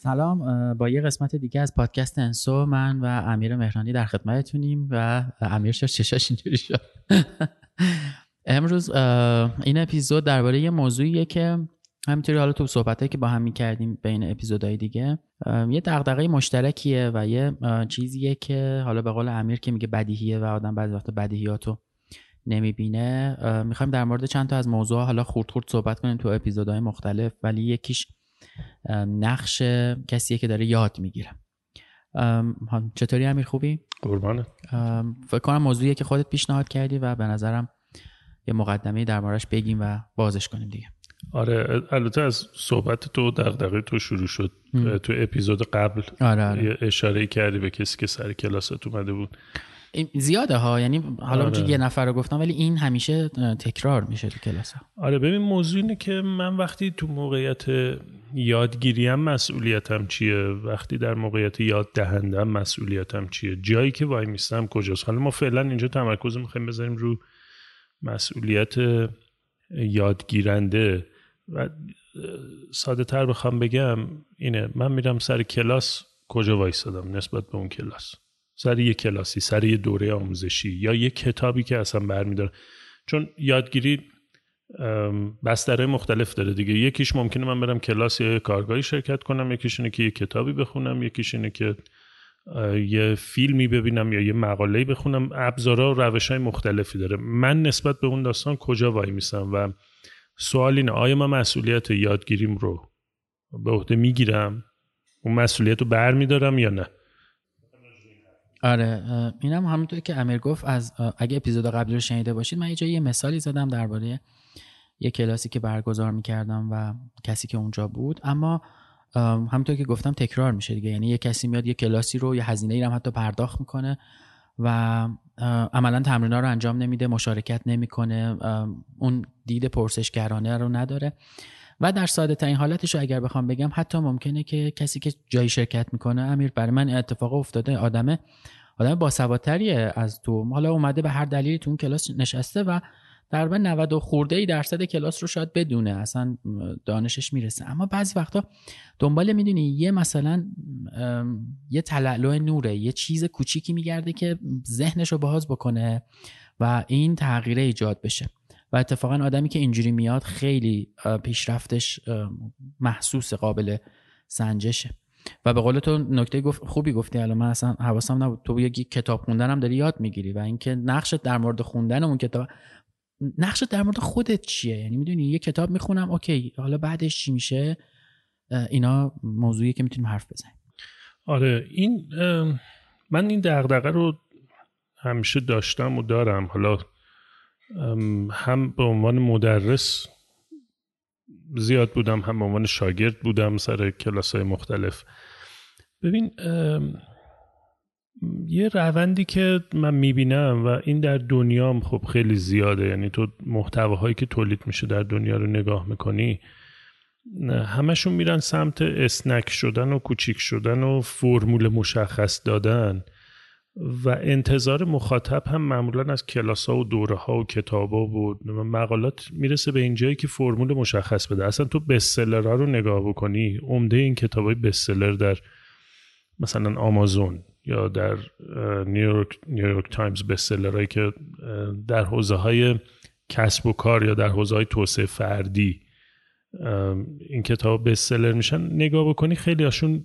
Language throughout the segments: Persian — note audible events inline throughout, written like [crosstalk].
سلام با یه قسمت دیگه از پادکست انسو من و امیر مهرانی در خدمتتونیم و امیر چرا چشاش اینجوری شد. [laughs] امروز این اپیزود درباره یه موضوعیه که همینطوری حالا تو صحبته که با هم می‌کردیم بین اپیزودهای دیگه یه دغدغه مشترکیه و یه چیزیه که حالا به قول امیر که میگه بدیهیه و آدم بعضی وقت بدیهیاتو نمی‌بینه. می‌خوایم در مورد چند تا از موضوع حالا خورد خورد صحبت کنیم تو اپیزودهای مختلف ولی یکیش نقش کسیه که داره یاد می‌گیره. چطوری امیر خوبی؟ قربانه فکر کنم موضوعیه که خودت پیشنهاد کردی و به نظرم یه مقدمه در موردش بگیم و بازش کنیم دیگه. آره البته از صحبت تو دغدغه تو شروع شد. تو اپیزود قبل آره آره. اشاره کردی به کسی که سر کلاست اومده بود. زیاده ها یعنی حالا آره. یه نفر رو گفتم ولی این همیشه تکرار میشه تو کلاس آره ببین موضوع اینه که من وقتی تو موقعیت یادگیریم مسئولیتم چیه؟ وقتی در موقعیت یاد دهندم مسئولیتم چیه؟ جایی که وای میستم کجاست؟ حالا ما فعلا اینجا تمرکز می‌خوایم بذاریم رو مسئولیت یادگیرنده. و ساده تر بخوام بگم اینه من میرم سر کلاس کجا وایستادم نسبت به اون کلاس؟ سر یه کلاسی سر یه دوره آموزشی یا یه کتابی که اصلا برمیداره. چون یادگیری بستره مختلف داره دیگه. یکیش ممکنه من برم کلاس یا کارگاهی شرکت کنم یکیش اینه که یه کتابی بخونم یکیش اینه که یه فیلمی ببینم یا یه مقاله‌ای بخونم. ابزارها و روش های مختلفی داره. من نسبت به اون داستان کجا وای میسم؟ و سوال اینه آیا من مسئولیت یادگیریم رو به عهده می‌گیرم؟ اون مسئولیت رو برمیدارم یا نه؟ آره اینم همونطور که امیر گفت از اگه اپیزود قبلی رو شنیده باشید من یه جایی یه مثالی زدم درباره یه کلاسی که برگزار می‌کردم و کسی که اونجا بود. اما همونطور که گفتم تکرار میشه دیگه. یعنی یه کسی میاد یه کلاسی رو یه هزینه ای هم حتی پرداخت می‌کنه و عملا تمرینا رو انجام نمیده مشارکت نمی‌کنه اون دید پرسشگرانه رو نداره. و در ساده ترین حالتش اگر بخوام بگم حتی ممکنه که کسی که جایی شرکت می‌کنه امیر برای من اتفاق افتاده آدمه آدم باسوادتریه از تو. حالا اومده به هر دلیلی تو اون کلاس نشسته و در 90 خورده ای درصد کلاس رو شاید بدونه. اصلا دانشش می‌رسه. اما بعضی وقتا دنبال می‌دونی یه مثلا یه تلالو نوره یه چیز کوچیکی میگرده که ذهنش رو باز بکنه و این تغییره ایجاد بشه. و اتفاقا آدمی که اینجوری میاد خیلی پیشرفتش محسوس قابل سنجشه. و به قول تو نکته گفت خوبی گفتی. الان من اصلا حواسم نبود. تو یکی کتاب خوندن هم داری یاد می‌گیری و اینکه نقشت در مورد خوندن اون کتاب نقشت در مورد خودت چیه؟ یعنی می‌دونی یه کتاب می‌خونم اوکی حالا بعدش چی میشه؟ اینا موضوعی که می‌تونیم حرف بزنیم. آره این من این دغدغه رو همیشه داشتم و دارم. حالا هم به عنوان مدرس زیاد بودم هم به عنوان شاگرد بودم سر کلاس های مختلف. ببین یه روندی که من می‌بینم و این در دنیام خب خیلی زیاده یعنی تو محتواهایی که تولید میشه در دنیا رو نگاه می‌کنی همشون میرن سمت اسنک شدن و کوچیک شدن و فرمول مشخص دادن. و انتظار مخاطب هم معمولا از کلاس ها و دوره ها و کتاب ها و مقالات می‌رسه به اینجایی که فرمول مشخص بده. اصلا تو best seller ها رو نگاه بکنی عمده این کتاب های best seller در مثلا آمازون یا در نیویورک, New York Times best seller هایی که در حوزه های کسب و کار یا در حوزه های توسعه فردی این کتاب best seller میشن. نگاه بکنی خیلی هاشون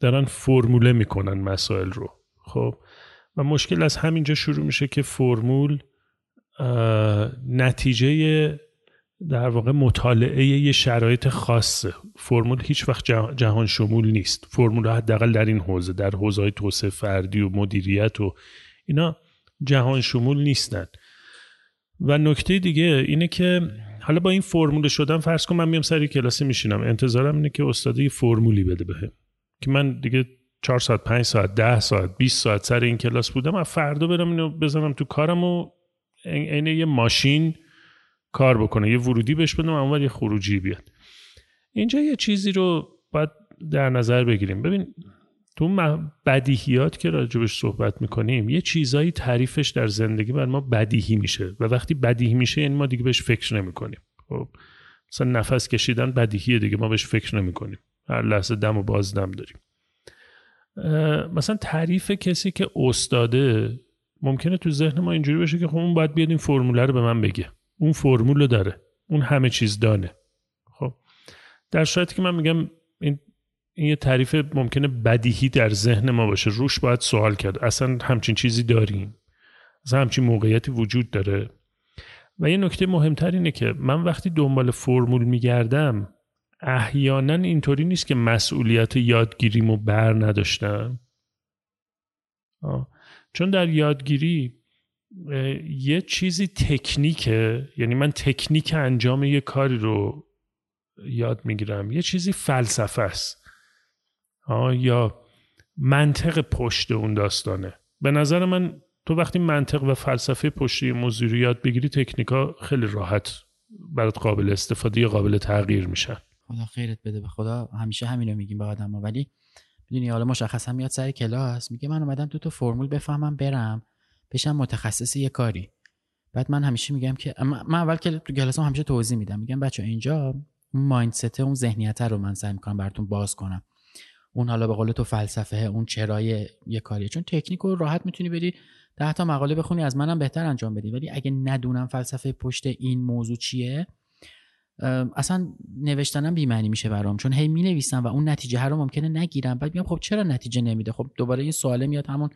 دارن فرموله می‌کنن مسائل رو. خب. و مشکل از همینجا شروع میشه که فرمول نتیجه در واقع مطالعه یه شرایط خاصه فرمول هیچ وقت جهان شمول نیست. فرمول حداقل در این حوزه در حوزه های توسعه فردی و مدیریت و اینا جهان شمول نیستن. و نکته دیگه اینه که حالا با این فرمول شدن فرض کن من میام سری کلاسی میشینم. انتظارم اینه که استاد یه فرمولی بده بهم. که من دیگه 4 ساعت 5 ساعت 10 ساعت 20 ساعت سر این کلاس بودم و فردا برم اینو بزنم تو کارم و عین یه ماشین کار بکنه یه ورودی بهش بدم اما یه خروجی بیاد. اینجا یه چیزی رو باید در نظر بگیریم. ببین تو بدیهیات که راجبش صحبت می‌کنیم یه چیزایی تعریفش در زندگی بر ما بدیهی میشه و وقتی بدیهی میشه یعنی ما دیگه بهش فکر نمی‌کنیم. خب مثلا نفس کشیدن بدیهیه دیگه ما بهش فکر نمی‌کنیم. هر لحظه دم و بازدم داریم. مثلا تعریف کسی که استاده ممکنه تو ذهن ما اینجوری بشه که خب اون باید بیاد این فرموله رو به من بگه. اون فرمول داره. اون همه چیز دانه. خب. در شرایطی که من میگم این این یه تعریف ممکنه بدیهی در ذهن ما باشه. روش باید سوال کرد. اصلا همچین چیزی داریم؟ اصلا همچین موقعیتی وجود داره؟ و یه نکته مهمتر اینه که من وقتی دنبال فرمول میگردم احیانا اینطوری نیست که مسئولیت یادگیریمو بر نداشتم. چون در یادگیری یه چیزی تکنیکه یعنی من تکنیک انجام یه کاری رو یاد می‌گیرم. یه چیزی فلسفه است. یا منطق پشت اون داستانه. به نظر من تو وقتی منطق و فلسفه پشت یه موضوع رو یاد بگیری تکنیکا خیلی راحت برات قابل استفاده یا قابل تغییر میشن. خدا خیرت بده به خدا. همیشه همینو میگیم به آدم ها. ولی می‌دونی حالا مشخصا میاد سر کلاس میگه من اومدم تو تو فرمول بفهمم برم بشم متخصص یه کاری. بعد من همیشه میگم که من اول که تو کلاس همیشه توضیح میدم. میگم بچه اینجا اون مایندست اون ذهنیت رو من سعی می‌کنم براتون باز کنم. اون حالا به قول تو فلسفه اون چرای یه کاری چون تکنیک رو راحت می‌تونی بری ده تا مقاله بخونی از منم بهتر انجام بدی. ولی اگه ندونم فلسفه پشت این موضوع چیه اصلا نوشتنم بیمعنی میشه برام چون هی می نویسم و اون نتیجه هر رو ممکنه نگیرم. بعد میگم خب چرا نتیجه نمیده؟ خب دوباره این سواله میاد همون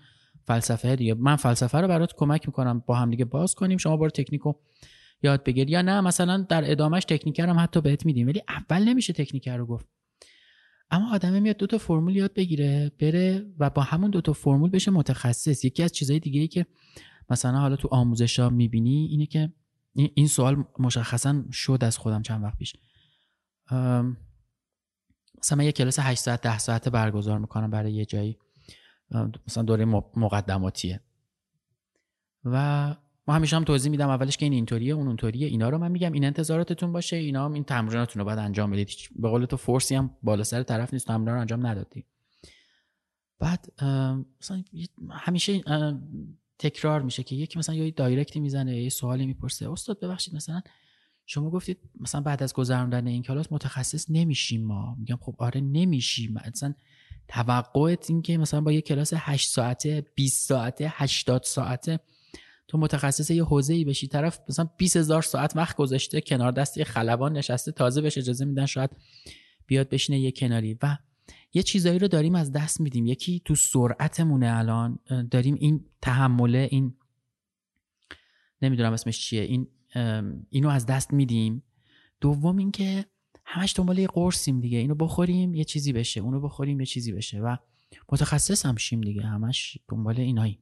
فلسفه دیگه. من فلسفه رو برات کمک می‌کنم با هم دیگه باز کنیم. شما بار تکنیکو یاد بگیر. یا نه مثلا در ادامهش تکنیکر هم حتی بهت میدیم ولی اول نمیشه تکنیکر رو گفت. اما آدمه میاد دو تا فرمول یاد بگیره بره و با همون دو تا فرمول بشه متخصص. یکی از چیزهای دیگه ای که مثلا حالا تو آموزش ها می‌بینی اینه که این سوال مشخصا شد از خودم چند وقت پیش. مثلا من یه کلاس 8 ساعت 10 ساعته برگزار می‌کنم برای یه جایی. مثلا دوره مقدماتیه. و ما همیشه هم توضیح میدم اولش که این اینطوریه اون اونطوریه اینا رو من میگم. این انتظاراتتون باشه اینا هم این تمریناتون رو باید انجام بدید. به قول تو فورسی هم بالا سر طرف نیست تمرین رو انجام ندادی. بعد مثلا همیشه تکرار میشه که یکی مثلا یه دایرکتی می‌زنه یه سوالی می‌پرسه. استاد ببخشید مثلا شما گفتید مثلا بعد از گذراندن این کلاس متخصص نمیشیم ما. میگم خب آره نمیشیم. مثلا توقعت این که مثلا با یه کلاس 8 ساعته 20 ساعته 80 ساعته تو متخصص یه حوزه ای بشی طرف مثلا 20 هزار ساعت وقت گذاشته کنار دست یه خلبان نشسته تازه بهش اجازه میدن شاید بیاد بشینه یه کناری. و یه چیزایی رو داریم از دست میدیم. یکی تو سرعتمونه الان. داریم این تحمله این نمی‌دونم اسمش چیه این اینو از دست میدیم. دوم اینکه همش دنبال یه قرصیم دیگه. اینو بخوریم یه چیزی بشه. اونو بخوریم یه چیزی بشه. و متخصص هم شیم دیگه. همش دنبال اینایی.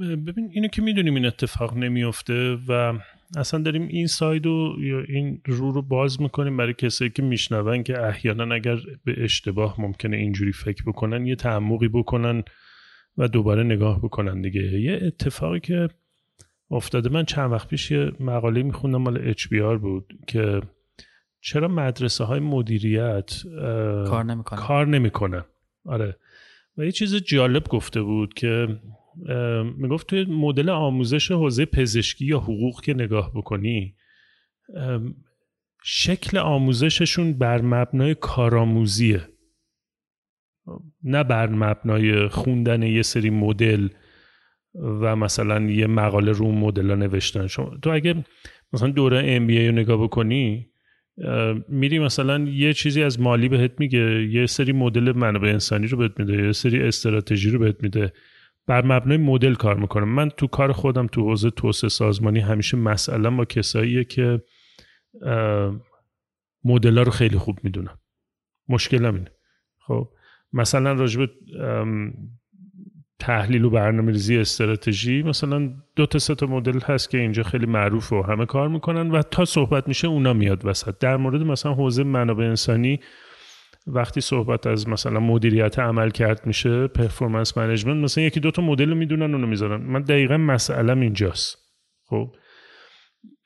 ببین اینو که می‌دونیم این اتفاق نمیفته و اصلا داریم این ساید و یا این رو رو باز می‌کنیم برای کسایی که میشنون که احیانا اگر به اشتباه ممکنه اینجوری فکر بکنن یه تعمقی بکنن و دوباره نگاه بکنن دیگه. یه اتفاقی که افتاده من چند وقت پیش یه مقاله میخوندم مال اچ بود که چرا مدرسه های مدیریت کار نمی‌کنن کار نمی‌کنن آره. و یه چیز جالب گفته بود که می‌گفت توی مدل آموزش حوزه پزشکی یا حقوق که نگاه بکنی شکل آموزششون بر مبنای کارآموزیه. نه بر مبنای خوندن یه سری مدل و مثلا یه مقاله رو مدل ها نوشتن. شما تو اگه مثلا دوره ام رو نگاه بکنی میری مثلا یه چیزی از مالی بهت میگه یه سری مدل منابع انسانی رو بهت میده یه سری استراتژی رو بهت میده. بر مبنای مدل کار می‌کنم. من تو کار خودم تو حوزه توسعه سازمانی همیشه مسئله با کساییه که مدل رو خیلی خوب می‌دونم. مشکلم اینه. خب مثلا راجب تحلیل و برنامه ریزی استراتژی مثلا دو تا سه تا مدل هست که اینجا خیلی معروف و همه کار می‌کنن و تا صحبت میشه اونا میاد وسط. در مورد مثلا حوزه منابع انسانی وقتی صحبت از مثلا مدیریت عملکرد میشه performance management مثلا یکی دو تا مدل رو می‌دونن اونو می‌ذارن. من دقیقا مسئلم اینجاست. خب؟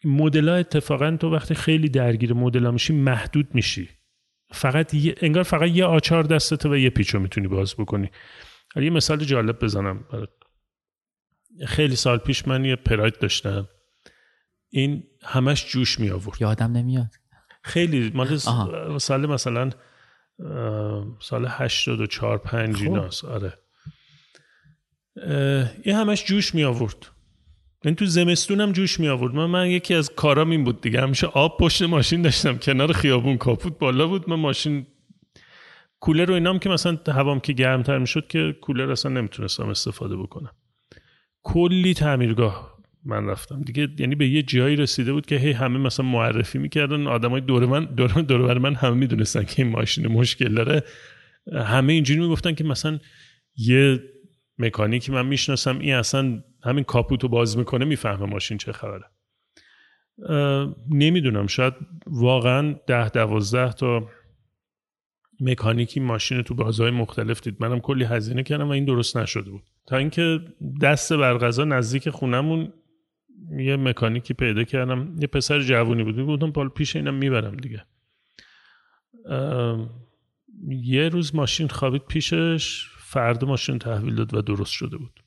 مدل ها اتفاقا تو وقتی خیلی درگیر مدل میشی محدود میشی. فقط یه، انگار فقط یه آچار دستته و یه پیچو می‌تونی باز بکنی. یه مثال جالب بزنم خیلی سال پیش من یه پراید داشتم. این همش جوش می آورد یادم نمیاد. خیلی مال سال مثلا سال 84 5 خب. ایناست. آره. این همش جوش می آورد. این تو زمستونم جوش می آورد. من, من یکی از کارام این بود دیگه. همیشه آب پشت ماشین داشتم. کنار خیابون کاپوت بالا بود. من ماشین کولر رو اینام که مثلا هوام که گرمتر می‌شد که کولر اصلا نمی‌تونستم استفاده بکنم. کلی تعمیرگاه. من رفتم. دیگه یعنی به یه جایی رسیده بود که هی همه مثلا معرفی می‌کردن آدمای دور من دور دور من همه می‌دونستن که این ماشین مشکل داره. همه اینجوری می‌گفتن که مثلا یه مکانیکی من می‌شناسم این اصلا همین کاپوتو باز می‌کنه می‌فهمه ماشین چه خبره. نمی‌دونم شاید واقعا ده دوازده تا مکانیکی ماشین تو بازهای مختلف دید. منم کلی هزینه کردم و این درست نشده بود. تا اینکه دست برغذا نزدیک خونمون یه مکانیکی پیدا کردم. یه پسر جوونی بود. بودم پال پیش اینم می‌برم دیگه. یه روز ماشین خوابید پیشش. فرد ماشین تحویل داد و درست شده بود.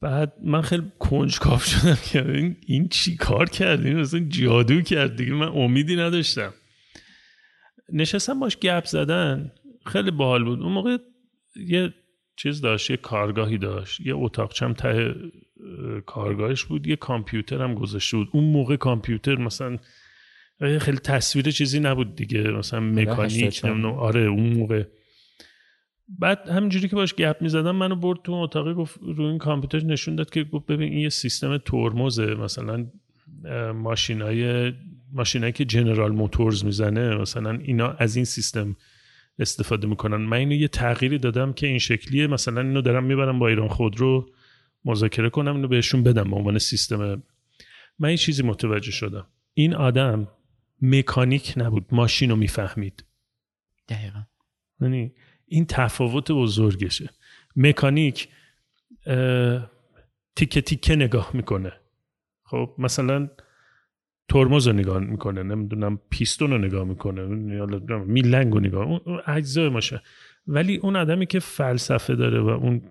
بعد من خیلی کنجکاو شدم که این, این چی کار کرد؟ این مثلا جادو کرد دیگه. من امیدی نداشتم. نشستم باش گپ زدن. خیلی باحال بود. اون موقع یه چیز داشت یه کارگاهی داشت. یه اتاقچم ته کارگاهش بود. یه کامپیوتر هم گذاشته بود. اون موقع کامپیوتر مثلا خیلی تصویر چیزی نبود دیگه. مثلا مکانیک آره اون موقع. بعد همینجوری که باش گپ می‌زدم منو برد تو اتاقی گفت روی این کامپیوتر نشون داد که گفت ببین این یه سیستم ترمزه. مثلا ماشینای ماشینایی که جنرال موتورز می‌زنه مثلا اینا از این سیستم استفاده می‌کنن. من اینو یه تغییری دادم که این شکلیه. مثلا اینو دارم می‌برم با ایران خودرو. مذاکره کنم اینو بهشون بدم به عنوان سیستم. من این چیزی متوجه شدم. این آدم مکانیک نبود ماشین رو می‌فهمید. دقیقا. یعنی این تفاوت بزرگشه. مکانیک تیکه تیکه نگاه می‌کنه. خب مثلا ترمز رو نگاه می‌کنه نمی‌دونم پیستون رو نگاه می‌کنه میلنگ رو نگاه اون اجزای ماشه. ولی اون آدمی که فلسفه داره و اون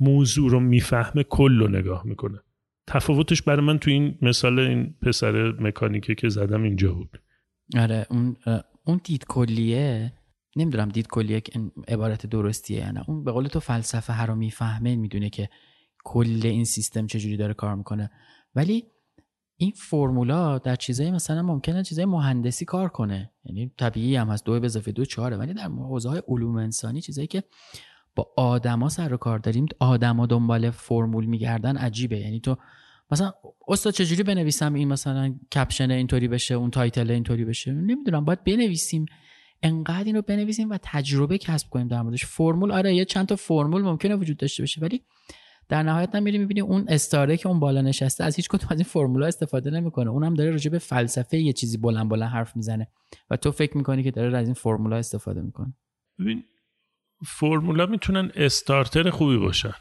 موضوع رو می‌فهمه کل رو نگاه می‌کنه. تفاوتش برای من تو این مثال این پسر مکانیکه که زدم اینجا بود. آره اون اون دید کلیه نمی‌دونم دید کلیه عبارت درستیه یا نه. اون به قول تو فلسفه هر رو می‌فهمه می‌دونه که کل این سیستم چجوری داره کار می‌کنه. ولی این فرمولا در چیزایی مثلا ممکنه چیزای مهندسی کار کنه. یعنی طبیعی هم هست دو به اضافه دو چهاره. ولی در حوزه های علوم انسانی چیزایی که با آدما سر و کار داریم آدما دنبال فرمول میگردن عجیبه. یعنی تو مثلا استاد چجوری بنویسم این مثلا caption اینطوری بشه اون title اینطوری بشه؟ نمی‌دونم. باید بنویسیم. انقدر اینو بنویسیم و تجربه کسب کنیم در موردش. فرمول آره یه چند تا فرمول ممکنه وجود داشته باشه ولی در نهایت هم میری می‌بینی اون استاره که اون بالا نشسته از هیچ کدوم از این فرمولا استفاده نمی‌کنه. اونم داره راجع به فلسفه یه چیزی بلند بلند حرف می‌زنه و تو فکر می‌کنی که داره از این فرمولا استفاده می‌کنه. ببین فرمولا می‌تونن استارتر خوبی باشن.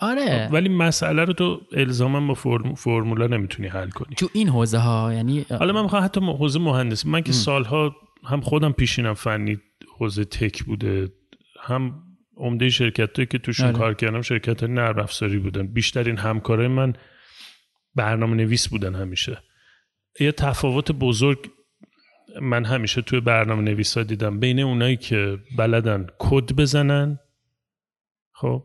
آره. ولی مسئله رو تو الزاما با فرم... فرمولا نمی‌تونی حل کنی. تو این حوزه ها یعنی حالا من می‌خوام حتی حوزه مهندسی من که سالها هم خودم پیشینم فنی حوزه تک بوده هم عمده شرکت که توشون آره. کار کردم شرکت نرم افزاری بودن. بیشترین همکارای من برنامه نویس بودن همیشه. یه تفاوت بزرگ من همیشه توی برنامه نویس ها دیدم. بین اونایی که بلدن کد بزنن خب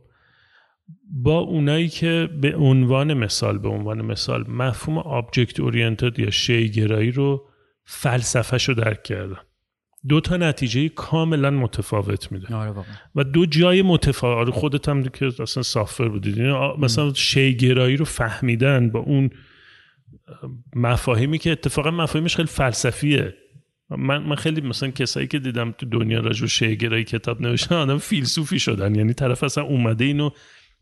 با اونایی که به عنوان مثال به عنوان مثال مفهوم object oriented یا شی‌گرایی رو فلسفهش رو درک کردن. دو تا نتیجه کاملا متفاوت میده. آره و دو جای متفاوت آره خودت هم که اصلا سافر بودید یعنی مثلا شیگرایی رو فهمیدن با اون مفاهیمی که اتفاقا مفاهیمش خیلی فلسفیه. من من خیلی مثلا کسایی که دیدم تو دنیا راجع به شیگرایی کتاب نوشتن آدم فیلسوفی شدن. یعنی طرف اصلا اومده اینو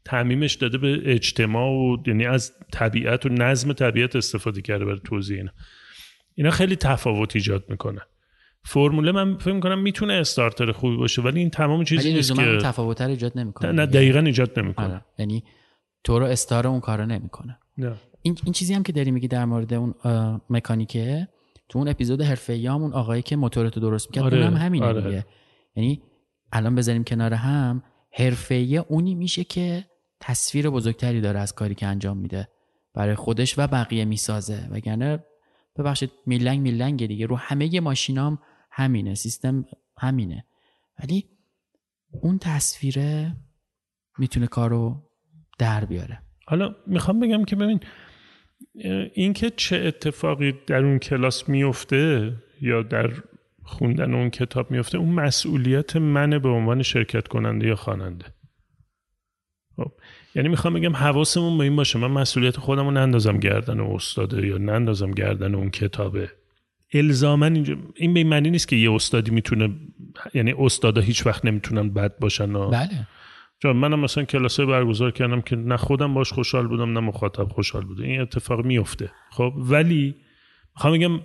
تعمیمش داده به اجتماع و یعنی از طبیعت و نظم طبیعت استفاده کرده برای توضیح اینا. اینا خیلی تفاوت ایجاد می‌کنه. فرموله من فکر می‌کنم می‌تونه استارتر خوبی باشه ولی این تمام چیزی نیست که تفاوت ایجاد نمی‌کنه. نه دقیقا ایجاد نمی‌کنه. آره یعنی تو رو استار اون کارو نمی‌کنه. نه. این این چیزی هم که داری میگی در مورد اون مکانیکه تو اون اپیزود حرفه‌ای هم اون آقایی که موتورتو درست می‌کرد آره، اونم همینه آره. دیگه. یعنی الان بذاریم کنار هم حرفه‌ای اونی میشه که تصویر بزرگتری داره از کاری که انجام میده. برای خودش و بقیه می‌سازه. وگرنه ببخشید میلنگ میلنگ دیگه. رو همه ماشینام همینه سیستم همینه. ولی اون تصویره می‌تونه کارو در بیاره. حالا می‌خوام بگم که ببین اینکه چه اتفاقی در اون کلاس میفته یا در خوندن اون کتاب میفته اون مسئولیت منه به عنوان شرکت کننده یا خواننده. خب یعنی می‌خوام بگم حواسمون به این باشه. من مسئولیت خودم رو نندازم گردن استاده یا نندازم گردن اون کتابه. الزاما اینجا این به این معنی نیست که یه استادی می‌تونه یعنی استادا هیچ وقت نمی‌تونن بد باشن و بله. جان منم مثلا کلاسه برگزار کردم که نه خودم باش خوشحال بودم نه مخاطب خوشحال بوده. این اتفاق میفته خب ولی می‌خوام بگم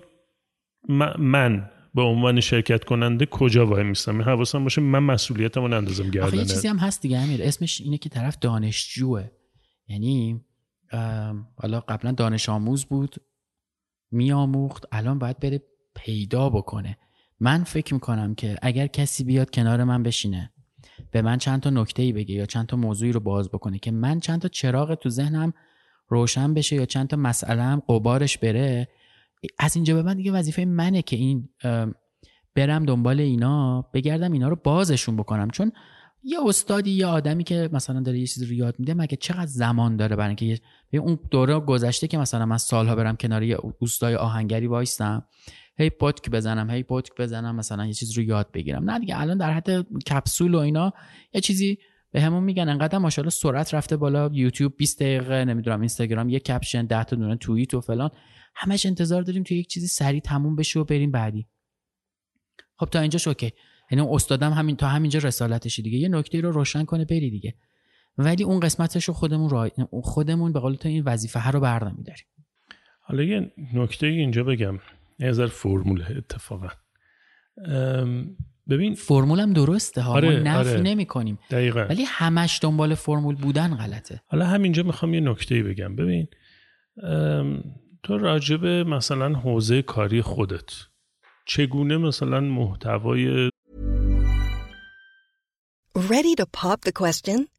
من به عنوان شرکت کننده کجا وای میستم؟ حواسم باشه من مسئولیتم رو نندازم آخه یه چیزی هم هست دیگه امیر. اسمش اینه که طرف دانشجوه. یعنی حالا قبلا دانش آموز بود میآموخت الان باید بره پیدا بکنه. من فکر می‌کنم که اگر کسی بیاد کنار من بشینه به من چند تا نکته ای بگه یا چند تا موضوعی رو باز بکنه که من چند تا چراغ تو ذهنم روشن بشه یا چند تا مسئله هم قبارش بره از اینجا به بعد دیگه وظیفه منه که این برم دنبال اینا بگردم اینا رو بازشون بکنم. چون یه استادی یه آدمی که مثلا داره یه چیزی رو یاد میده مگه چقدر زمان داره برای اینکه اون دوره گذشته که مثلا من سالها برم کنار یه اوستای آهنگری وایستم هی پتک بزنم هی پتک بزنم مثلا یه چیز رو یاد بگیرم. نه دیگه الان در حد کپسول و اینا یه چیزی به همون میگن. انقدر ماشاءالله سرعت رفته بالا. یوتیوب 20 دقیقه نمی‌دونم اینستاگرام یه کپشن 10 تا دونه توییت و فلان. همش انتظار داریم تو یک چیزی سریع تموم بشه و بریم بعدی. خب تا اینجاش اوکی. یعنی استادم همین تا همینجا رسالتشه دیگه. یه نکته رو روشن کنه بری دیگه. ولی اون قسمتش رو خودمون رای... خودمون به قول تو این وظیفه ها رو بر نمیداریم. حالا یه نکته اینجا بگم. یه ذره فرموله اتفاقا. ام، ببین فرمولم درسته ها آره، ما نفی آره. نمی کنیم دقیقا. ولی همش دنبال فرمول بودن غلطه. حالا همینجا می‌خوام یه نکته بگم. ببین ام، تو راجب مثلا حوزه کاری خودت چگونه مثلا محتوای Ready to pop the question?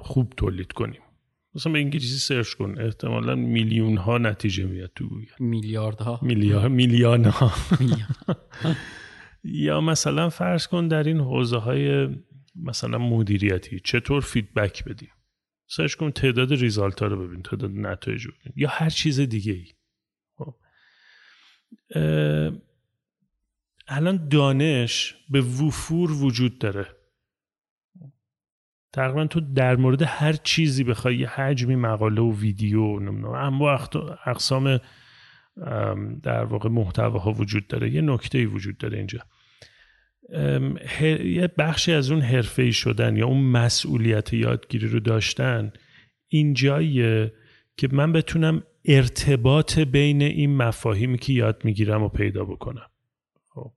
خوب تولید کنیم. مثلا به انگلیسی search کن. احتمالا میلیون ها نتیجه میاد تو گوگل. میلیاردها؟ میلیارد میلیون. ها. [laughs] یا مثلا فرض کن در این حوزه های مثلا مدیریتی چطور feedback بدیم؟ search کن تعداد result ها رو ببین تعداد نتایج رو ببین. یا هر چیز دیگه ای خب. الان دانش به وفور وجود داره. تقریبا تو در مورد هر چیزی بخوای یه حجمی مقاله و ویدیو نمی‌دونم اما اقسام در واقع محتواها وجود داره. یه نکته وجود داره اینجا. یه بخشی از اون حرفه شدن یا اون مسئولیت یادگیری رو داشتن این جاییه که من بتونم ارتباط بین این مفاهیمی که یاد می‌گیرم و پیدا بکنم. خب.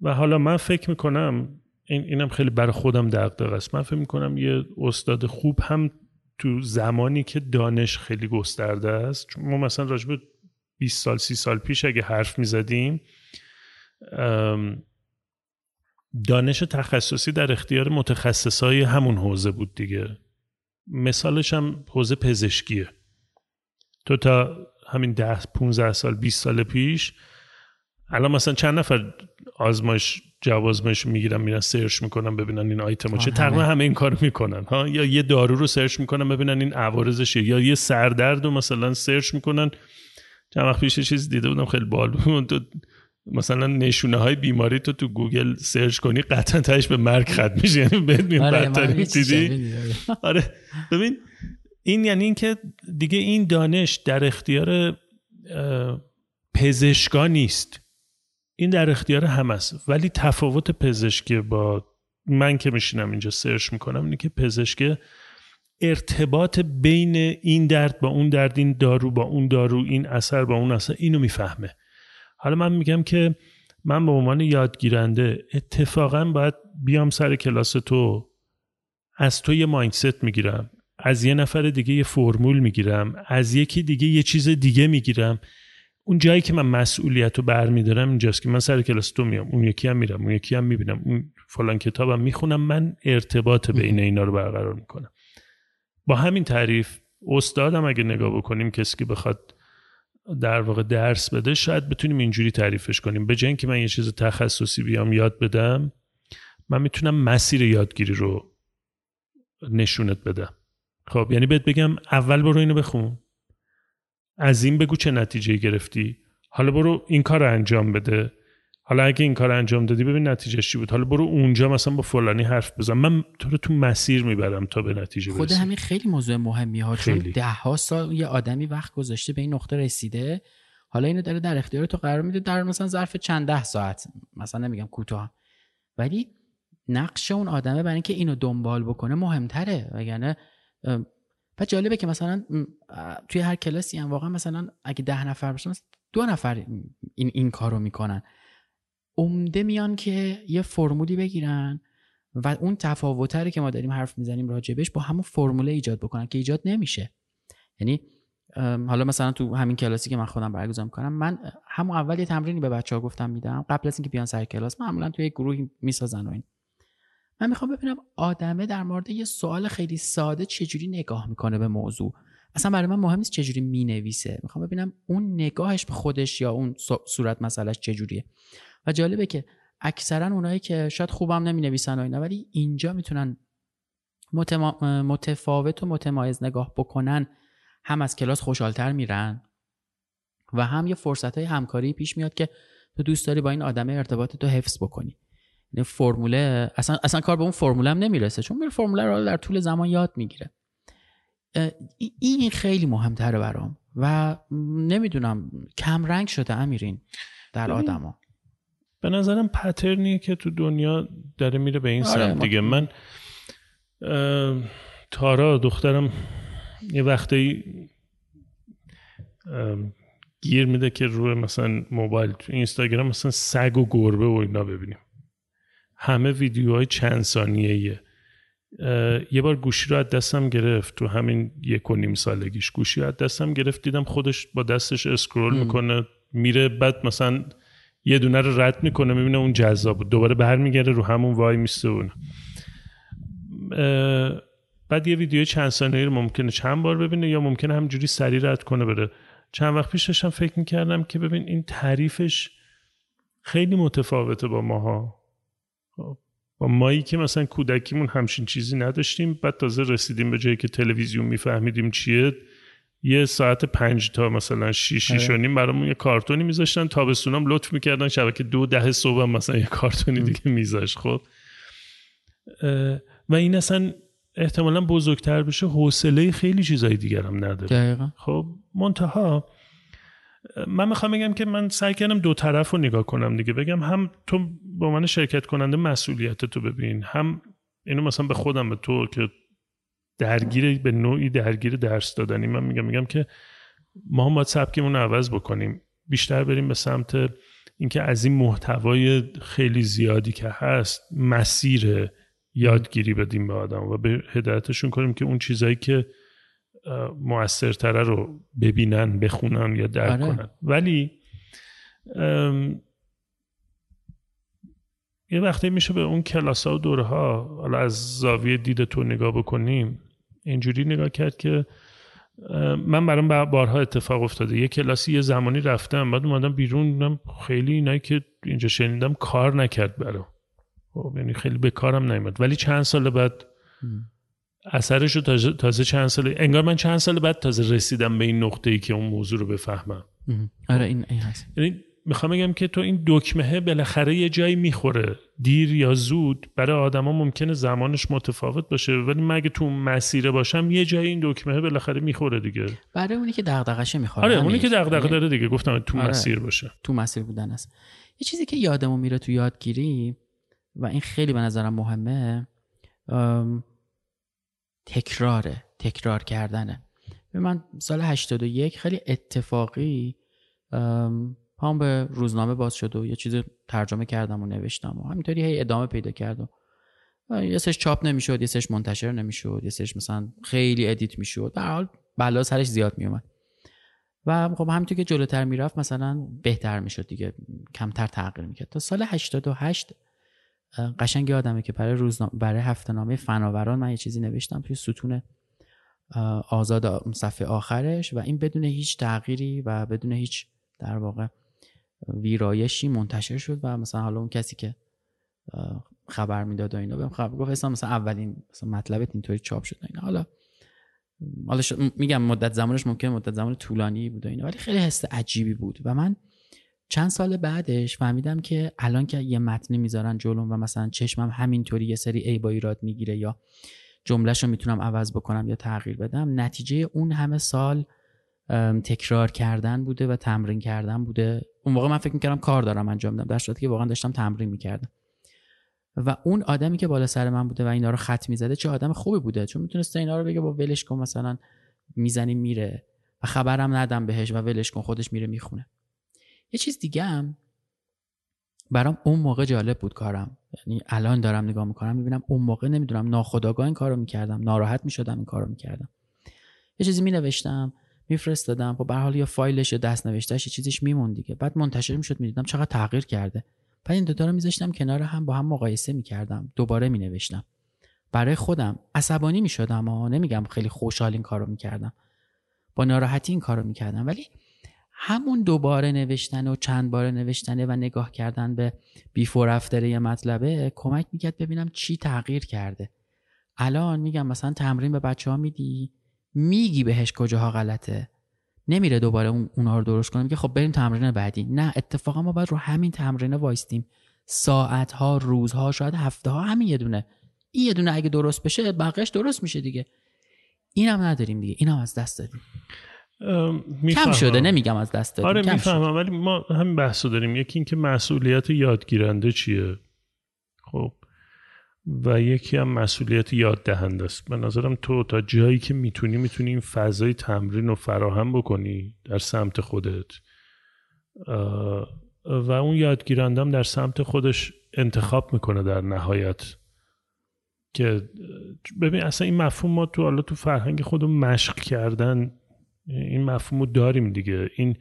و حالا من فکر می‌کنم این اینم خیلی برای خودم دقدق است. من فکر می‌کنم یه استاد خوب هم تو زمانی که دانش خیلی گسترده است چون ما مثلا راجب 20 سال 30 سال پیش اگه حرف می‌زدیم دانش تخصصی در اختیار متخصصای همون حوزه بود دیگه. مثالش هم حوزه پزشکیه. تو تا همین ده 15 سال 20 سال پیش الان مثلا چند نفر آزمایش جواب آزمایش می‌گیرن میرن search می‌کنن ببینن این آیتم چه. تقریبا همه این کارو می‌کنن ها؟ یا یه دارو رو search می‌کنن ببینن این عوارضش یا یه سردرد رو مثلا search می‌کنن. چند وقت پیش چیز دیده بودم خیلی باحال بود. مثلا نشونه های بیماری تو تو گوگل search کنی قطعا تهش به مرگ ختم میشه. یعنی بهت آره دیدی آره. ببین این یعنی اینکه دیگه این دانش در اختیار پزشکان نیست. این در اختیار هم است. ولی تفاوت پزشکی با من که میشینم اینجا سرچ می‌کنم اینه که پزشک ارتباط بین این درد با اون درد این دارو با اون دارو این اثر با اون اثر اینو می‌فهمه. حالا من میگم که من به عنوان یادگیرنده اتفاقا باید بیام سر کلاس تو از تو یه مایندست می‌گیرم از یه نفر دیگه یه فرمول می‌گیرم از یکی دیگه یه چیز دیگه می‌گیرم. اون جایی که من مسئولیت رو برمیدارم اینجاست که من سر کلاس تو میام اون یکی هم میرم اون یکی هم می‌بینم اون فلان کتابم می‌خونم من ارتباط بین اینا رو برقرار می‌کنم. با همین تعریف استادم اگه نگاه بکنیم کسی که بخواد در واقع درس بده شاید بتونیم اینجوری تعریفش کنیم. به جای که من یه چیز تخصصی بیام یاد بدم من می‌تونم مسیر یادگیری رو نشونت بدم. خب یعنی بهت بگم اول برو اینو بخون. از این بگو چه نتیجه گرفتی. حالا برو این کار رو انجام بده. حالا اگه این کار انجام دادی ببین نتیجه چی بود. حالا برو اونجا مثلا با فلانی حرف بزن. من تو رو تو مسیر می‌برم تا به نتیجه خود همین خیلی موضوع مهمی ها. چون ده ها سال یه آدمی وقت گذاشته به این نقطه رسیده. حالا اینو داره در اختیار تو قرار میده در مثلا ظرف چند ده ساعت. مثلا نمیگم کوتاه. ولی نقش اون آدمه برای اینکه اینو دنبال بکنه مهمتره. وگرنه و جالبه که مثلا توی هر کلاسی هم واقعا مثلا اگه ده نفر باشن دو نفر این این کارو می‌کنن. عمده میان که یه فرمولی بگیرن و اون تفاوتری که ما داریم حرف می‌زنیم راجبش با همون فرموله ایجاد بکنن که ایجاد نمیشه. یعنی حالا مثلا تو همین کلاسی که من خودم برگزار می‌کنم من همون اول یه تمرینی به بچه ها گفتم میدم قبل از اینکه بیان سر کلاس معمولا توی یک گروهی می‌سازن و این. من می‌خوام ببینم آدمه در مورد یه سوال خیلی ساده چجوری نگاه می‌کنه به موضوع. اصلا برای من مهم نیست چجوری می‌نویسه. می‌خوام ببینم اون نگاهش به خودش یا اون صورت مسئلهش چجوریه. و جالبه که اکثرا اونایی که شاید خوبم نمی نویسن و اینا ولی اینجا می‌تونن متفاوت و متمایز نگاه بکنن هم از کلاس خوشحالتر میرن و هم یه فرصت های همکاری پیش میاد که تو دوست داری با این آدم ارتباط تو حفظ بکنی. این فرموله اصلا, اصلا کار به اون فرموله هم نمی‌رسه چون میره فرموله رو در طول زمان یاد می‌گیره. این خیلی مهمتره برام و نمی‌دونم کم رنگ شده امیرین در آدما. به نظرم پترنیه که تو دنیا داره میره به این آره سمت دیگه. من تارا دخترم یه وقتی گیر میده که روی مثلا موبایل تو اینستاگرام مثلا سگ و گربه و اینا ببینیم. همه ویدیوهای چند ثانیه یه بار گوشی رو از دستم گرفت تو همین یک و نیم سالگیش. گوشی رو از دستم گرفت دیدم خودش با دستش اسکرول می‌کنه میره بعد مثلا یه دونه رو رد می‌کنه می‌بینه اون جذاب دوباره برمیگرده رو همون وای میسته اون بعد یه ویدیو چند ثانیه رو ممکنه چند بار ببینه یا ممکنه همجوری سریع رد کنه بره. چند وقت پیش داشتم فکر می‌کردم که ببین این تعریفش خیلی متفاوته با ماها. با مایی که مثلا کودکیمون همچین چیزی نداشتیم بعد تازه رسیدیم به جایی که تلویزیون میفهمیدیم چیه. یه ساعت پنج تا مثلا شیش شیش و نیم برامون یه کارتونی میذاشتن تابستونم لطف می‌کردن شبکه دو ده صبح مثلا یه کارتونی دیگه میذاشت خب. و این اصلا احتمالا بزرگتر بشه حوصله خیلی چیزای دیگر هم نداره. دقیقا. خب منتها من می‌خوام بگم که من سعی کردم دو طرف رو نگاه کنم دیگه. بگم هم تو به عنوان شرکت کننده مسئولیت تو ببین هم اینو مثلا به خودم به تو که درگیر به نوعی درگیر درس دادنی من میگم میگم که ما هم باید سبکمون عوض بکنیم. بیشتر بریم به سمت اینکه از این محتوای خیلی زیادی که هست مسیر یادگیری بدیم به آدم و به هدایتشون کنیم که اون چیزایی که موثرتره رو ببینن بخونن یا درک آره. کنن. ولی یه وقتی میشه به اون کلاس ها و دوره ها حالا از زاویه دید تو نگاه بکنیم اینجوری نگاه کرد که من برام بارها اتفاق افتاده. یه کلاسی یه زمانی رفتم بعد اومدم بیرون خیلی اینایی که اینجا شنیدم کار نکرد برام. خب یعنی خیلی به کارم نیومد. ولی چند سال بعد اثرش رو تازه, چند سال انگار من چند سال بعد تازه رسیدم به این نقطه ای که اون موضوع رو بفهمم. آره این, این هست. یعنی می‌خوام بگم که تو این دکمه بالاخره یه جایی می‌خوره. دیر یا زود برای آدما ممکنه زمانش متفاوت باشه ولی مگه تو مسیر باشم یه جایی این دکمه بالاخره می‌خوره دیگه. برای اونی که دغدغشه می‌خوره. آره اونی که دغدغه یعنی داره دیگه. گفتم تو آره. مسیر باشه. تو مسیر بودن است. یه چیزی که یادمون میره تو یادگیری و این خیلی به نظرم مهمه تکراره تکرار کردنه. من سال 81 خیلی اتفاقی پام به روزنامه باز شد و یه چیز ترجمه کردم و نوشتم و همینطوری هی ادامه پیدا کرد و یه سش چاپ نمی‌شد یه سش منتشر نمی‌شد یه سش مثلا خیلی ادیت می‌شد. در حال بلا سرش زیاد میومد. و خب همینطور که جلوتر می‌رفت مثلا بهتر می‌شد دیگه کمتر تغییر می‌کرد. تا سال 88 قشنگ یادمه که برای روزنامه برای هفته نامه فناوران من یه چیزی نوشتم توی ستون آزاد صفحه آخرش و این بدون هیچ تغییری و بدون هیچ در واقع ویرایشی منتشر شد و مثلا حالا اون کسی که خبر می‌داد و اینا بهم خبر گفت مثلا اولین مثلا مطلبت اینطوری چاپ شد اینا. حالا حالا میگم مدت زمانش ممکن مدت زمان طولانی بود و اینا ولی خیلی حس عجیبی بود و من چند سال بعدش فهمیدم که الان که یه متنی می‌ذارن جلوم و مثلا چشمم همینطوری یه سری ای با ایراد می‌گیره یا جملهش رو می‌تونم عوض بکنم یا تغییر بدم نتیجه اون همه سال تکرار کردن بوده و تمرین کردن بوده. اون موقع من فکر می‌کردم کار دارم انجام میدم در صورتی که واقعا داشتم تمرین می‌کردم. و اون آدمی که بالا سر من بوده و اینا رو خط می‌زده چه آدم خوبی بوده چون می‌تونسته اینا رو بگه با ولش کن مثلا می‌زنی میره و خبرم ندم بهش و ولش کن خودش میره می‌خونه. یه چیز دیگه هم. برام اون موقع جالب بود کارم. یعنی الان دارم نگاه می‌کنم می‌بینم اون موقع نمی‌دونم ناخداگاه این کارو می‌کردم ناراحت می‌شدم این کارو می‌کردم. یه چیزی مینوشتم میفرستادم خب به حال یا فایلش یا دست نوشتهش یه چیزیش میمون دیگه. بعد منتشر می‌شد می‌دیدم چقدر تغییر کرده. بعد این دوتا رو میذاشتم کنار هم با هم مقایسه می‌کردم دوباره مینوشتم. برای خودم عصبانی می‌شدم و نمیگم خیلی خوشحال این کارو می‌کردم. با ناراحتی این کارو می‌کردم. ولی همون دوباره نوشتن و چند بار نوشتنه و نگاه کردن به بیفور افتر یه مطلبه کمک می‌کرد ببینم چی تغییر کرده. الان میگم مثلا تمرین به بچه ها میدی میگی بهش کجاها غلطه. نمیره دوباره اون اونا رو درست کنه میگه خب بریم تمرین بعدی. نه اتفاقا ما باید رو همین تمرین وایستیم. ساعت ها روزها شاید هفته ها همین یه دونه. این یه دونه اگه درست بشه بقیهش درست میشه دیگه. اینم نداریم دیگه اینم از دست دادیم. کم شده نمیگم از دست دادیم آره می‌فهمم ولی ما همین بحثو داریم. یکی اینکه مسئولیت یادگیرنده چیه؟ خب و یکی هم مسئولیت یاد دهنده است. به نظرم تو تا جایی که می‌تونی می‌تونی این فضای تمرین رو فراهم بکنی در سمت خودت. و اون یادگیرندم در سمت خودش انتخاب می‌کنه در نهایت. که ببین اصلا این مفهوم ما تو حالا تو فرهنگ خودمون مشق کردن این مفهوم داریم دیگه. این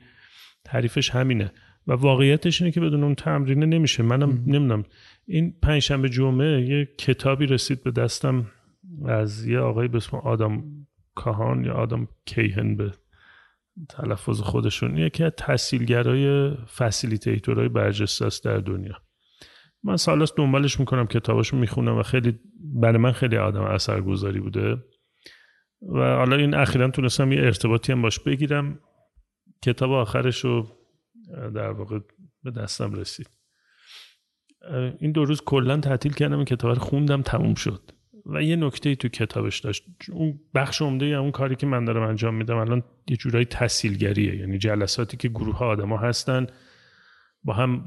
تعریفش همینه. و واقعیتش اینه که بدون اون تمرینه نمیشه. منم نمی‌دونم. این پنجشنبه جمعه یه کتابی رسید به دستم از یه آقای به اسم آدم کاهان یا آدم کیهن به تلفظ خودشون. یکی از تحصیلگرای فسیلیتیتورهای برجسته است در دنیا. من سالاست دنبالش می‌کنم کتاباشو می‌خونم و خیلی برای من خیلی آدم اثرگذاری بوده. و حالا این اخیرا تونستم یه ارتباطی هم باش بگیرم. کتاب آخرش رو در واقع به دستم رسید. این دو روز کلا تعطیل کردم کتاب رو خوندم تموم شد. و یه نکته تو کتابش داشت. اون بخش عمده اون کاری که من دارم انجام میدم الان یه جورایی تسهیلگریه یعنی جلساتی که گروه ها آدم ها هستن با هم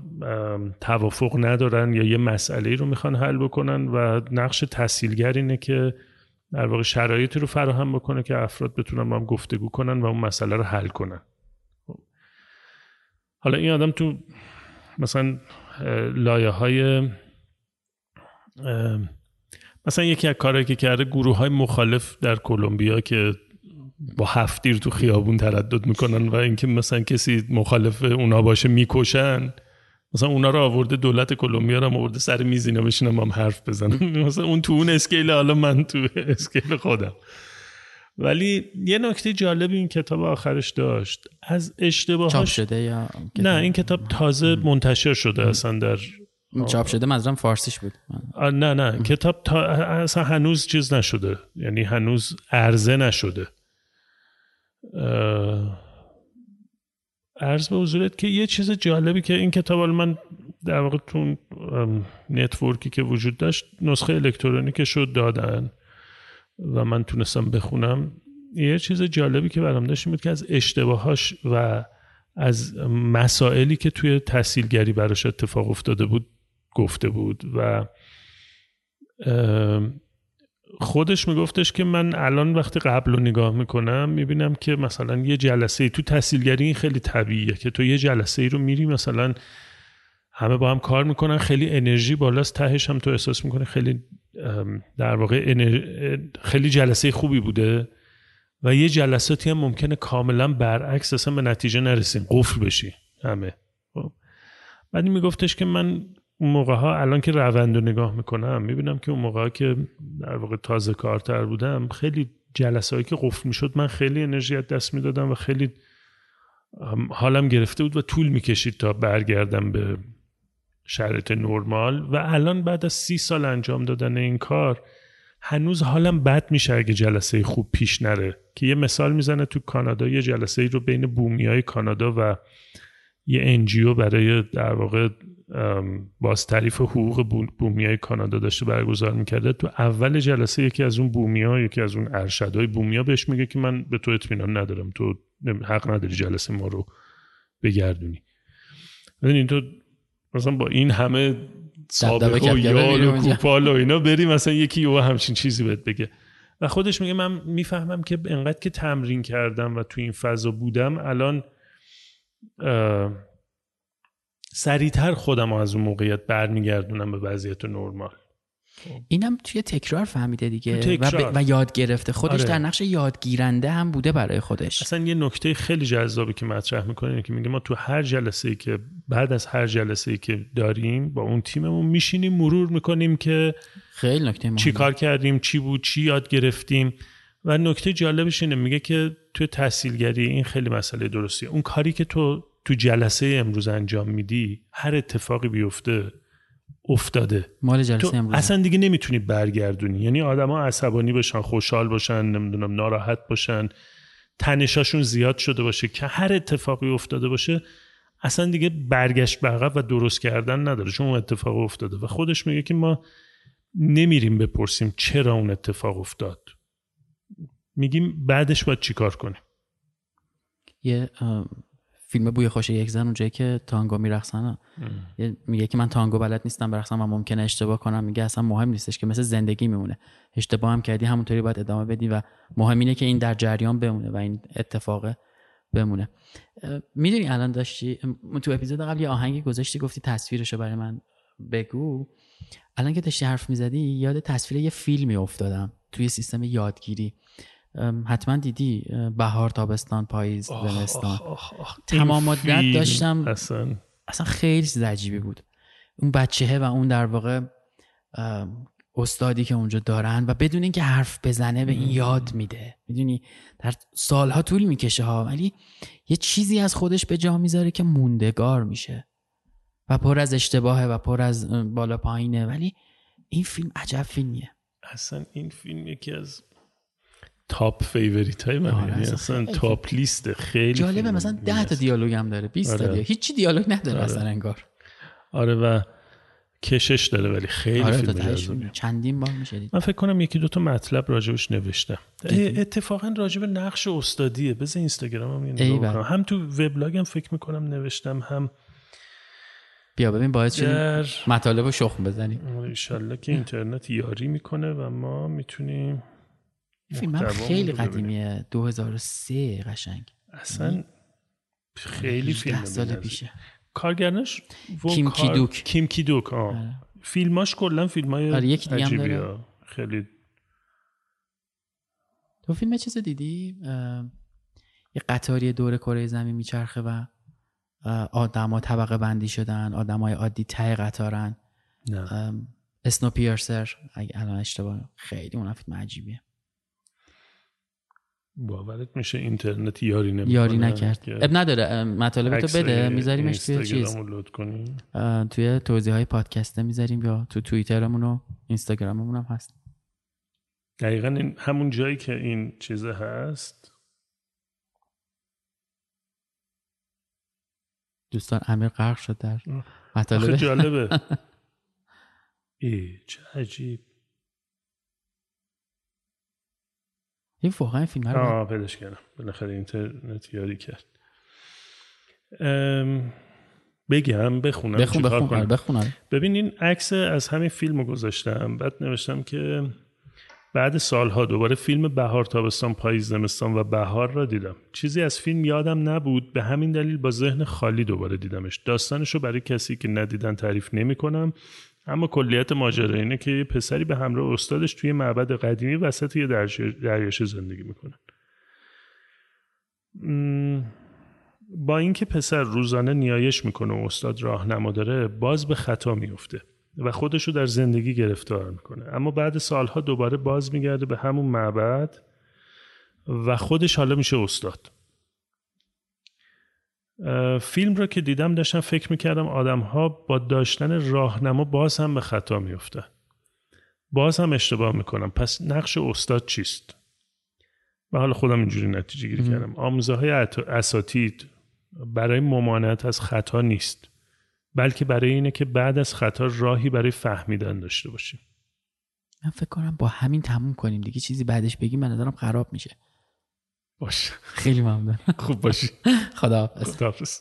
توافق ندارن یا یه مسئله رو می‌خوان حل بکنن و نقش تسهیلگر اینه که در واقع شرایطی رو فراهم بکنه که افراد بتونن با هم گفتگو کنن و اون مسئله رو حل کنن. حالا این آدم تو مثلا لایه های مثلا یکی از کارهایی که کرده گروه های مخالف در کلمبیا که با هفتیر تو خیابون تردد می‌کنن و اینکه مثلا کسی مخالف اونا باشه می‌کشن. مثلا اونا رو آورده دولت کلمبیا رو آورده سر میز اینا بشینم هم حرف بزنن. [laughs] مثلا اون تو اون اسکیل حالا من تو اسکیل خودم. ولی یه نکته جالب این کتاب آخرش داشت. از اشتباهاش چاپ شده یا نه این کتاب تازه منتشر شده اصلا در چاپ شده منظورم فارسیش بود. نه نه. کتاب تا اصلا هنوز چیز نشده. یعنی هنوز عرضه نشده. عرض به حضورت که یه چیز جالبی که این کتاب من در واقع تو نتورکی که وجود داشت نسخه الکترونیک شد دادن و من تونستم بخونم. یه چیز جالبی که برام داشت بود که از اشتباهاش و از مسائلی که توی تحصیلگری براش اتفاق افتاده بود گفته بود و خودش میگفتش که من الان وقتی قبل رو نگاه می‌کنم می‌بینم که مثلا یه جلسه ای تو تحصیلگری این خیلی طبیعیه که تو یه جلسه ای رو میری مثلا همه با هم کار می‌کنن خیلی انرژی بالاست تهش هم تو احساس می‌کنه خیلی در واقع خیلی جلسه خوبی بوده و یه جلساتی هم ممکنه کاملا برعکس اصلا به نتیجه نرسیم قفل بشی همه خب. بعد میگفتش که من اون موقع ها الان که روند رو نگاه می‌کنم می‌بینم که اون موقع ها که در واقع تازه کارتر بودم خیلی جلسه هایی که قفل می‌شد من خیلی انرژی دست می‌دادم و خیلی حالم گرفته بود و طول می‌کشید تا برگردم به شرایط نرمال. و الان بعد از سی سال انجام دادن این کار هنوز حالم بد میشه اگه جلسه خوب پیش نره. که یه مثال می‌زنه تو کانادا یه جلسه ای رو بین بومی های کانادا و یه انجیو برای در واقع باز تعریف حقوق بومی های کانادا داشته برگزار می‌کرده. تو اول جلسه یکی از اون بومی ها یکی از اون ارشدهای بومی ها بهش میگه که من به تو اطمینان ندارم. تو حق نداری جلسه ما رو بگردونی. این تو مثلا با این همه سابقه و یال و کوپال و اینا بری مثلا یکی یه همچین چیزی بهت بگه. و خودش میگه من می‌فهمم که انقدر که تمرین کردم و تو این فضا بودم الان سریعتر خودم از اون موقعیت برمیگردونم به وضعیت نرمال. اینم توی تکرار فهمیده دیگه و, و یاد گرفته. خودش آره. در نقش یادگیرنده هم بوده برای خودش. اصلا یه نکته خیلی جذابی که مطرح می‌کنه که میگه ما تو هر جلسه ای که بعد از هر جلسه ای که داریم با اون تیممون میشینیم مرور می‌کنیم که خیلی نکته چی کار کردیم چی بود چی یاد گرفتیم. و نکته جالبش اینه میگه که تو تحصیلگری این خیلی مسئله درستیه. اون کاری که تو تو جلسه امروز انجام میدی هر اتفاقی بیفته افتاده. مال جلسه امروز اصلا دیگه نمی‌تونی برگردونی. یعنی آدما عصبانی باشن خوشحال باشن نمی‌دونم ناراحت باشن تنشاشون زیاد شده باشه که هر اتفاقی افتاده باشه اصلا دیگه برگشت به عقب و درست کردن نداره. چون اون اتفاق افتاده و خودش میگه که ما نمیریم بپرسیم چرا اون اتفاق افتاد. میگیم بعدش باید چیکار کنیم؟ یه فیلم بوی خوش یک زن اونجایی که تانگو میرقصن میگه که من تانگو بلد نیستم برقصم و ممکنه اشتباه کنم. میگه اصلا مهم نیستش که مثل زندگی میمونه. اشتباه هم کردی همونطوری باید ادامه بدی و مهم اینه که این در جریان بمونه و این اتفاق بمونه. می‌دونی الان داشتی تو اپیزود قبل یه آهنگی گذاشتی گفتی تصویرشو برای من بگو. الان که داشتی حرف می‌زدی یاد تصویر یه فیلمی افتادم توی سیستم یادگیری. حتما دیدی بهار تابستان پاییز زمستان. تمام مدت داشتم اصلا. اصلا خیلی چیز عجیبی بود. اون بچهه و اون در واقع استادی که اونجا دارن و بدون اینکه حرف بزنه به این یاد میده. می‌دونی؟ در سالها طول می‌کشه ها ولی یه چیزی از خودش به جا می‌ذاره که موندگار میشه. و پر از اشتباهه و پر از بالا پایینه ولی این فیلم عجب فیلمیه. اصلا این فیلم یکی از top favorite های من آره یعنی اصلا top list خیلی جالبه مثلا 10 تا دیالوگ هم داره. 20 آره. تا دیالوگ. هیچی دیالوگ نداره آره. اصلا انگار. آره و کشش داره ولی خیلی آره فیلم جذابیه. چندین بار میشه دید من فکر کنم یکی دو تا مطلب راجبش نوشتم؟ اتفاقا راجب نقش استادیه. بذار اینستاگرامم یه نگاه. کنم هم تو وبلاگم فکر می‌کنم نوشتم هم بیا ببین باعث شدیم در مطالب رو شخم بزنیم. ایشالله که اینترنت یاری می‌کنه و ما می‌تونیم فیلم خیلی. قدیمیه 2003 قشنگ اصلا خیلی 18 فیلم سال. پیشه کارگردانش و کیم کار- کیدوک. کیم کیدوک آه. آره. فیلماش کلا فیلم های آره، یکی دیگه عجیبی. ها. خیلی تو فیلم چیز دیدی اه، یه قطاری دور کره زمین میچرخه و آدما طبقه بندی شدن آدمای عادی ته قطارن نه اسنو پیرسر اگه الان اشتباه خیلی اون فیلم عجیبیه باورت میشه اینترنت یاری نمی‌کنه. یاری نکرد. اب نداره. مطالب تو بده. میذاریمش توی چیز. لود کنی؟ توی توضیح های پادکسته می‌ذاریم یا تو توییترمون و اینستاگراممون هم هست. دقیقا این همون جایی که این چیزه هست. دوستان امیر غرق شد در مطالب. جالبه. [laughs] ای چه عجیب. این واقعا فیلم رو آه پیداش کردم. بالاخره اینترنت یاری کرد. ام، بگم بخونم بخون بخون کنم؟ بخون آره. ببین این عکس از همین فیلم رو گذاشتم. بعد نوشتم که بعد سالها دوباره فیلم بهار تابستان پاییز زمستان و بهار را دیدم. چیزی از فیلم یادم نبود. به همین دلیل با ذهن خالی دوباره دیدمش. داستانش رو برای کسی که ندیدن تعریف نمی کنم اما کلیت ماجرا اینه که یه پسری به همراه استادش توی معبد قدیمی وسط یه دریاچه زندگی می‌کنن با اینکه پسر روزانه نیایش می‌کنه و استاد راهنما داره باز به خطا میفته و خودش رو در زندگی گرفتار می‌کنه. اما بعد سالها دوباره باز میگرده به همون معبد و خودش حالا میشه استاد. فیلم رو که دیدم داشتم فکر می‌کردم آدم ها با داشتن راهنما باز هم به خطا میفتن باز هم اشتباه می‌کنم. پس نقش استاد چیست؟ و حالا خودم اینجوری نتیجه گیری کردم. آموزه های اساتید برای ممانعت از خطا نیست. بلکه برای اینه که بعد از خطا راهی برای فهمیدن داشته باشیم. من فکر کنم با همین تموم کنیم دیگه. چیزی بعدش بگیم من نظرم خراب میشه. باش خیلی ممنون. خوب باشی. خدا خداحافظ.